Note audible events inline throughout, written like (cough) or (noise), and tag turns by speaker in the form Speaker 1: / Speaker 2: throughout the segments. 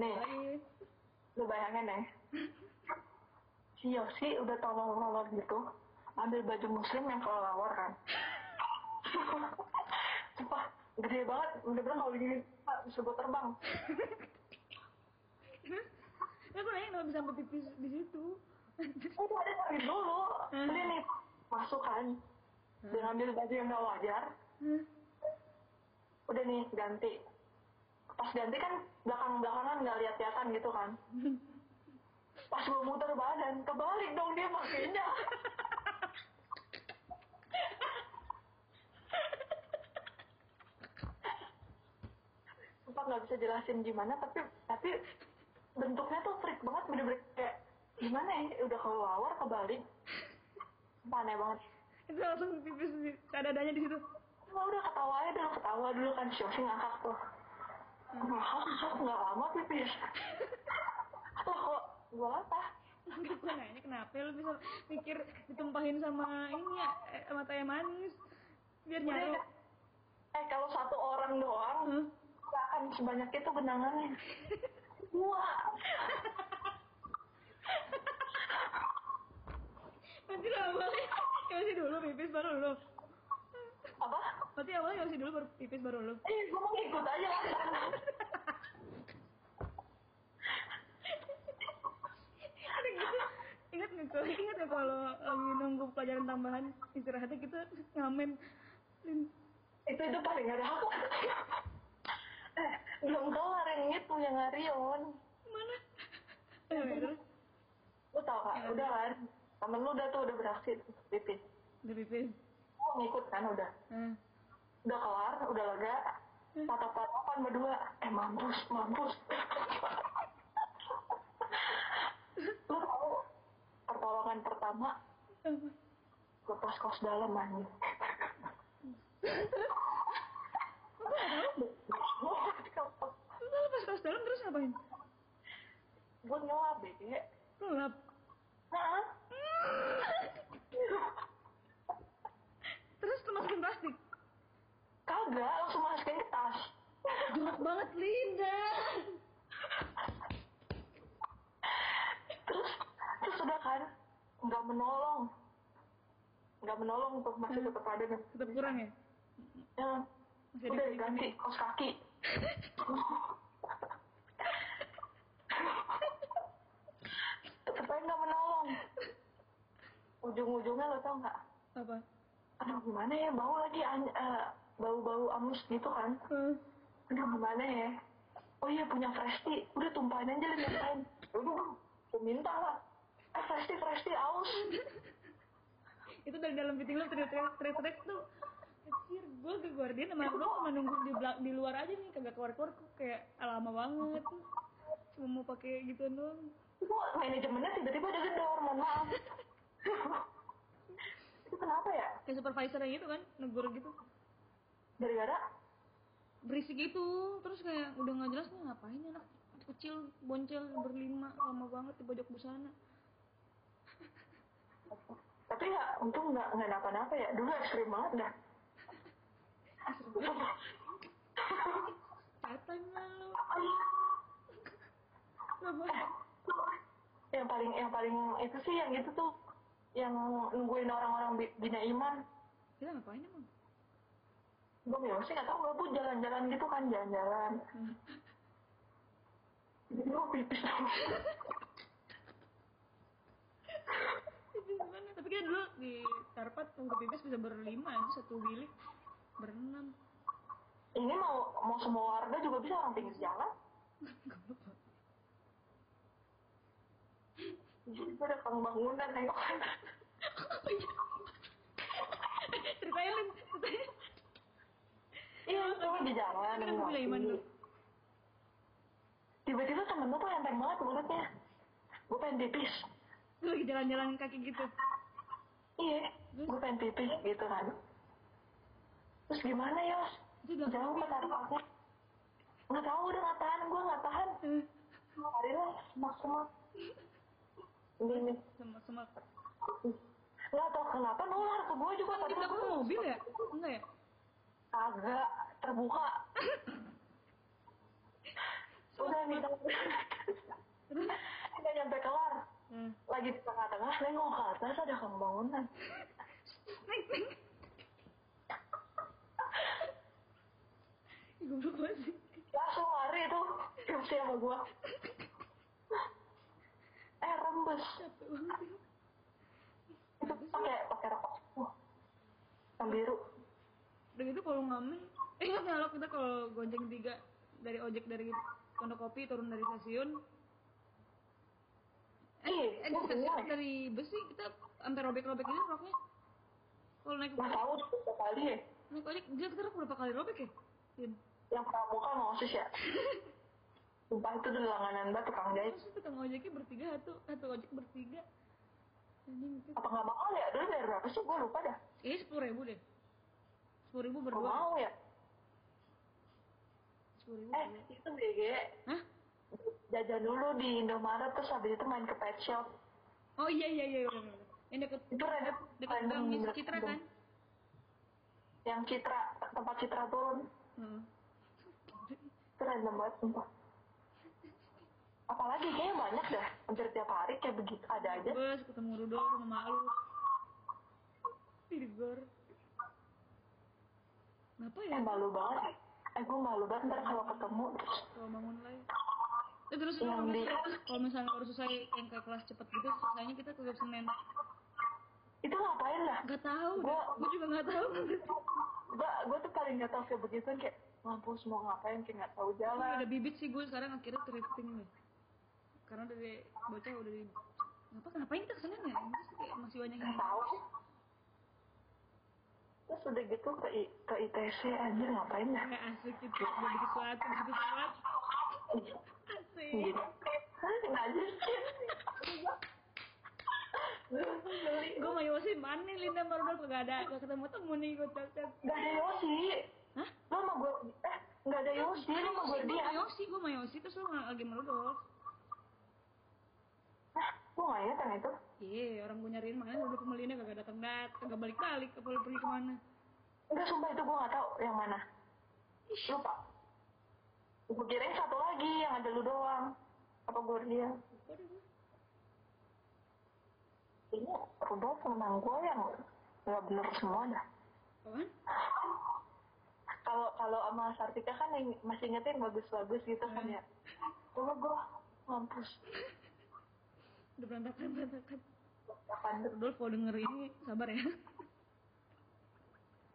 Speaker 1: Nih, lu bayangin deh. Si Yosi udah tolong-tolong gitu, ambil baju muslim yang kelelawar kan. Sumpah, gede banget. Bener-bener kalau begini, Pak, bisa buat terbang.
Speaker 2: Ya aku nanya kenapa bisa sampai pipis di situ.
Speaker 1: Udah ada dari dulu.
Speaker 2: Hmm.
Speaker 1: Ini nih, masuk kan. Dia ngambil baju yang gak wajar.
Speaker 2: Hah?
Speaker 1: Udah nih, ganti. Pas ganti kan belakang-belakangan gak lihat-lihatan gitu kan. Pas gue muter badan, kebalik dong dia makainya. Sumpah nggak bisa jelasin gimana, tapi tapi bentuknya tuh freak banget, bener-bener kayak gimana ya, udah kelawar kebalik. Aneh banget.
Speaker 2: Itu langsung pipis di dadanya di situ.
Speaker 1: Wah udah ketawa aja dulu, ketawa dulu kan si Yosi ngakak tuh. Ngakak, ngakak nggak lama pipis. Lah kok gue apa?
Speaker 2: Enggak gue nanya kenapa lu bisa mikir ditumpahin sama ini ya eh, sama teh manis biar.
Speaker 1: Udah, Eh kalau satu orang doang,
Speaker 2: Hah?
Speaker 1: nggak akan sebanyak itu genangannya. Wah,
Speaker 2: Nanti lah awalnya Yosi dulu pipis baru lu. Berarti awalnya Yosi dulu baru pipis baru lu.
Speaker 1: Eh, gue mau ngikut aja
Speaker 2: gitu. Ingat nggak kalau ingat nggak kalau lagi nunggu pelajaran tambahan istirahatnya kita ngamen. Lin,
Speaker 1: itu itu paling gak ada aku. eh, belum kelar yang itu yang Arion.
Speaker 2: Mana? Eh,
Speaker 1: Lu tau kak, udah kan? Temen lu udah tuh udah beraksi pipis.
Speaker 2: udah pipis.
Speaker 1: Gue ngikut kan udah. Udah kelar, udah lega, patah-patahan berdua, eh mampus, mampus. Lu tahu pertolongan pertama lepas kos dalam.
Speaker 2: Lu lepas kaos dalam terus ngapain?
Speaker 1: Gue ngelap deh,
Speaker 2: Lu lap.
Speaker 1: Hah?
Speaker 2: Terus lu masukin plastik.
Speaker 1: Kagak, langsung masukin ke tas.
Speaker 2: Jorok banget Linda.
Speaker 1: Terus, terus udah kan, nggak menolong. Nggak menolong untuk masih tetap ada nih.
Speaker 2: Tetap kurang ya?
Speaker 1: Ya,
Speaker 2: Masih
Speaker 1: udah
Speaker 2: ada
Speaker 1: diganti kos kaki. Tetep aja nggak menolong. Ujung-ujungnya lo tau nggak?
Speaker 2: Apa?
Speaker 1: Aduh gimana ya bau lagi eh, bau-bau amus gitu kan?
Speaker 2: Eh,
Speaker 1: Aduh gimana ya? Oh iya punya Fresti, udah tumpahin aja lu mintain. Udah, gue minta lah. Eh Fresti, Fresti aus. (laughs)
Speaker 2: itu dari dalam fitting lu teriak-teriak teriak-teriak tuh Anjir, gue ke Guardian sama lu cuma nunggu di, belak- di luar aja nih, kagak keluar-keluar kayak lama banget Cuma mau pakai gituan doang
Speaker 1: Itu manajemennya tiba-tiba udah gedor, mohon maaf. (laughs) itu kenapa ya?
Speaker 2: Kayak supervisor gitu kan, negur gitu
Speaker 1: Gara-gara
Speaker 2: Berisik gitu, terus kayak udah nggak jelas nih ngapain anak kecil boncel berlima lama banget di pojok busana.
Speaker 1: Tapi ya untung nggak nggak napa-napa ya. Dulu ekstrim banget dah.
Speaker 2: Kenapa?
Speaker 1: yang paling yang paling itu sih yang itu tuh yang nungguin orang-orang bi- bina iman.
Speaker 2: Kita ngapain emang?
Speaker 1: Gue sih nggak tahu gue pun jalan-jalan gitu kan jalan-jalan
Speaker 2: Hmm.
Speaker 1: jadi gue pipis?
Speaker 2: Tapi kan dulu di Tarpat nunggu pipis bisa berlima itu satu bilik berenam.
Speaker 1: ini mau mau semua warga juga bisa orang pinggir jalan jadi ada kang bangunan nengok (laughs) kanan
Speaker 2: Ceritain Lin, ceritain.
Speaker 1: Iya di jalan
Speaker 2: Kan iman lu.
Speaker 1: tiba-tiba temen lu tuh enteng banget mulutnya. Gue pengen pipis.
Speaker 2: Lu lagi jalan-jalan kaki gitu.
Speaker 1: iya gue pengen pipis gitu kan. Terus gimana Yos? Jauh ke tarpaknya nggak tahu udah nggak tahan gue nggak tahan.
Speaker 2: Eh,
Speaker 1: hari lah semak semak ini
Speaker 2: sama sama.
Speaker 1: nggak tahu kenapa nular ke gue juga.
Speaker 2: Kan di belakang
Speaker 1: gua-
Speaker 2: mobil ya? Enggak ya?
Speaker 1: Agak terbuka. Udah nih nggak nyampe kelar.
Speaker 2: Hmm.
Speaker 1: lagi di tengah-tengah nengok ke atas ada kang bangunan.
Speaker 2: Neng neng Ih, goblok banget sih.
Speaker 1: Langsung lari tuh Kepsi sama gua. Eh rembes. Itu pakai pakai rokok. Wah, yang biru
Speaker 2: udah gitu kalau ngamen eh nggak nyalok kita kalau gonceng tiga dari ojek dari pondok kopi turun dari stasiun?
Speaker 1: Ih,
Speaker 2: eh dari stasiun
Speaker 1: bingung.
Speaker 2: dari bus sih kita sampai robek-robek ini roknya kalau naik
Speaker 1: nggak tahu berapa kali ya.
Speaker 2: Naik ojek dia sekarang berapa kali robek ya? Din?
Speaker 1: yang pramuka sama osis ya? (laughs) Sumpah itu udah langganan banget tukang jahit.
Speaker 2: Terus tukang ojeknya bertiga satu satu ojek bertiga.
Speaker 1: Apa nggak mahal ya? Dulu bayar berapa sih? Gua lupa dah.
Speaker 2: Kayaknya sepuluh ribu deh sepuluh ribu berdua.
Speaker 1: Mau ya?
Speaker 2: Sepuluh ribu
Speaker 1: eh
Speaker 2: berdua.
Speaker 1: itu BG.
Speaker 2: Hah?
Speaker 1: Jajan dulu di Indomaret terus habis itu main ke pet shop.
Speaker 2: Oh iya iya iya bener. yang deket
Speaker 1: itu random
Speaker 2: deket gang. Citra kan?
Speaker 1: Yang Citra tempat Citra turun.
Speaker 2: Heeh.
Speaker 1: itu random banget sumpah. Apalagi kayaknya banyak dah. Hampir tiap hari kayak begitu. Ada aja.
Speaker 2: Bus ketemu Rudol sama mak lu Tigor Kenapa ya?
Speaker 1: eh malu banget eh gue malu banget ntar kalau ketemu
Speaker 2: Kalau bangun lagi. Eh, terus
Speaker 1: Yang
Speaker 2: kalau
Speaker 1: di-
Speaker 2: misalnya, kalau misalnya baru selesai yang kayak kelas cepet gitu, selesainya kita ke Senin.
Speaker 1: itu ngapain dah
Speaker 2: Gak tahu,
Speaker 1: Gua-
Speaker 2: gue juga gak tahu.
Speaker 1: gue gue tuh paling nggak tahu kayak begitu kayak mampus mau ngapain kayak nggak tahu
Speaker 2: Tapi ada
Speaker 1: jalan
Speaker 2: bibit sih gue sekarang akhirnya thrifting nih. Karena dari bocah udah di ngapa ngapain kita ke sana ya? Ini sih kayak masih banyak yang
Speaker 1: nggak tahu sih terus udah gitu ke I- ke ITC anjir ngapain dah
Speaker 2: kayak asik gitu, udah bikin sesuatu, bikin sesuatu. Asik.
Speaker 1: gitu Hah, aja sih beli
Speaker 2: Gue mau Yosi mana nih Linda baru gak ada, gak ketemu temu nih gue chat
Speaker 1: nggak ada Yosi
Speaker 2: Hah?
Speaker 1: lo sama gue eh nggak ada Yosi lo sama gue dia
Speaker 2: mau Yosi, gue mau Yosi terus lu lagi.
Speaker 1: Hah, yang itu.
Speaker 2: Iya, orang gue nyariin makanya udah pembelinya kagak datang dat, kagak balik balik, lu pergi ke mana?
Speaker 1: enggak sumpah itu gue nggak tahu yang mana. Lupa. Gue kirain satu lagi yang ada lu doang. Apa gue dia? Ini Rudolf menang gue yang nggak bener semua dah. Kalau kalau sama Sartika kan yang masih ingetin bagus-bagus gitu kan ya. Kalau gue mampus
Speaker 2: Udah berantakan berantakan.
Speaker 1: kapan
Speaker 2: Rudolf kalau denger ini sabar ya.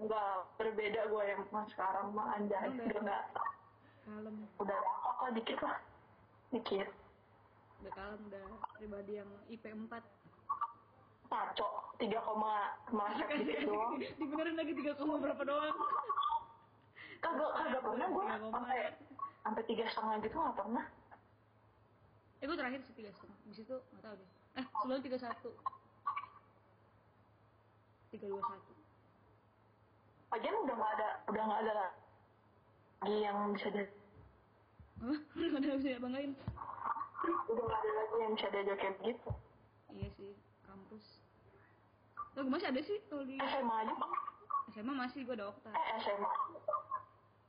Speaker 1: nggak berbeda gue yang mas sekarang mah anjay
Speaker 2: Udah.
Speaker 1: udah nggak.
Speaker 2: Kalem,
Speaker 1: udah rokok lah dikit lah. Dikit.
Speaker 2: Udah kalem, udah. Pribadi yang IP 4
Speaker 1: ngaco tiga koma meleset dikit doang. (laughs)
Speaker 2: Dibenerin lagi 3, koma berapa doang.
Speaker 1: kagak kagak pernah gue sampai sampai tiga setengah gitu nggak pernah
Speaker 2: Eh gue terakhir sih 3 setengah. Abis itu gak tau deh. Eh sebelum 31. 321.
Speaker 1: Lagian udah nggak ada udah nggak ada lagi yang bisa di
Speaker 2: Hah? (laughs) Udah gak bisa banggain.
Speaker 1: udah nggak ada lagi yang bisa diajak kayak gitu
Speaker 2: Iya sih, kampus. Gue masih ada sih kalau di
Speaker 1: SMA aja
Speaker 2: SMA masih gue ada Okta.
Speaker 1: eh SMA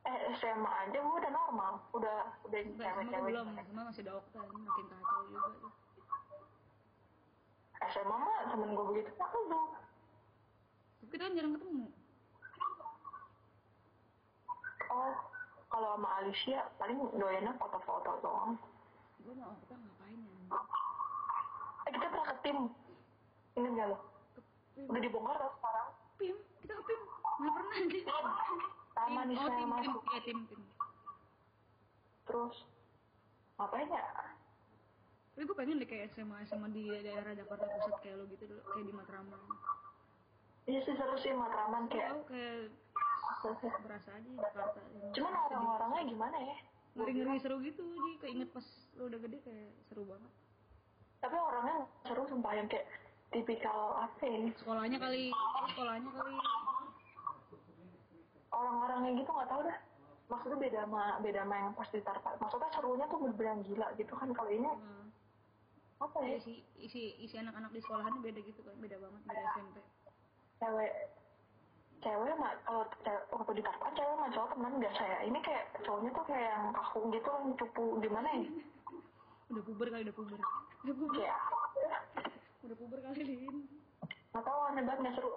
Speaker 1: eh SMA aja gue udah normal udah udah
Speaker 2: Enggak,
Speaker 1: cewek-cewek
Speaker 2: belum, SMA masih ada Okta, ini makin kacau juga tuh.
Speaker 1: SMA mah temen gue begitu aku tuh
Speaker 2: Tapi kita kan jarang ketemu.
Speaker 1: oh kalau sama Alicia paling doyannya foto-foto doang
Speaker 2: Gue mau Okta ngapain ya?
Speaker 1: eh kita pernah ke tim ingat gak lo udah dibongkar sekarang
Speaker 2: PIM, kita ke PIM. Nggak pernah anjir.
Speaker 1: Taman
Speaker 2: Tim, oh tim, tim,
Speaker 1: masuk
Speaker 2: iya tim, tim.
Speaker 1: terus ngapain ya
Speaker 2: Tapi gue pengen deh kayak SMA, SMA di daerah Jakarta Pusat kayak lo gitu dulu, kayak di Matraman.
Speaker 1: iya sih seru sih Matraman kayak
Speaker 2: Tahu kayak berasa aja di Jakarta.
Speaker 1: cuman orang-orangnya gimana ya
Speaker 2: ngeri-ngeri seru gitu, jadi keinget pas lo udah gede kayak seru banget.
Speaker 1: tapi orangnya seru sumpah yang kayak tipikal apa ya
Speaker 2: Sekolahnya kali, sekolahnya kali.
Speaker 1: Orang-orangnya gitu nggak tahu dah. Maksudnya beda sama beda sama yang pas di Tarpa. Maksudnya serunya tuh bener-bener gila gitu kan. Kalau ini
Speaker 2: Nah,
Speaker 1: apa ya?
Speaker 2: Isi, isi, isi anak-anak di sekolahan beda gitu kan, beda banget, beda. SMP.
Speaker 1: cewek cewek mah kalau cewek waktu di Tarpan cewek sama cowok teman biasa ya ini kayak cowoknya tuh kayak yang kaku gitu yang cupu. Gimana ya? (laughs)
Speaker 2: Udah puber kali udah puber. Udah puber
Speaker 1: kayak
Speaker 2: udah puber kali Lin.
Speaker 1: Nggak tahu aneh banget nggak seru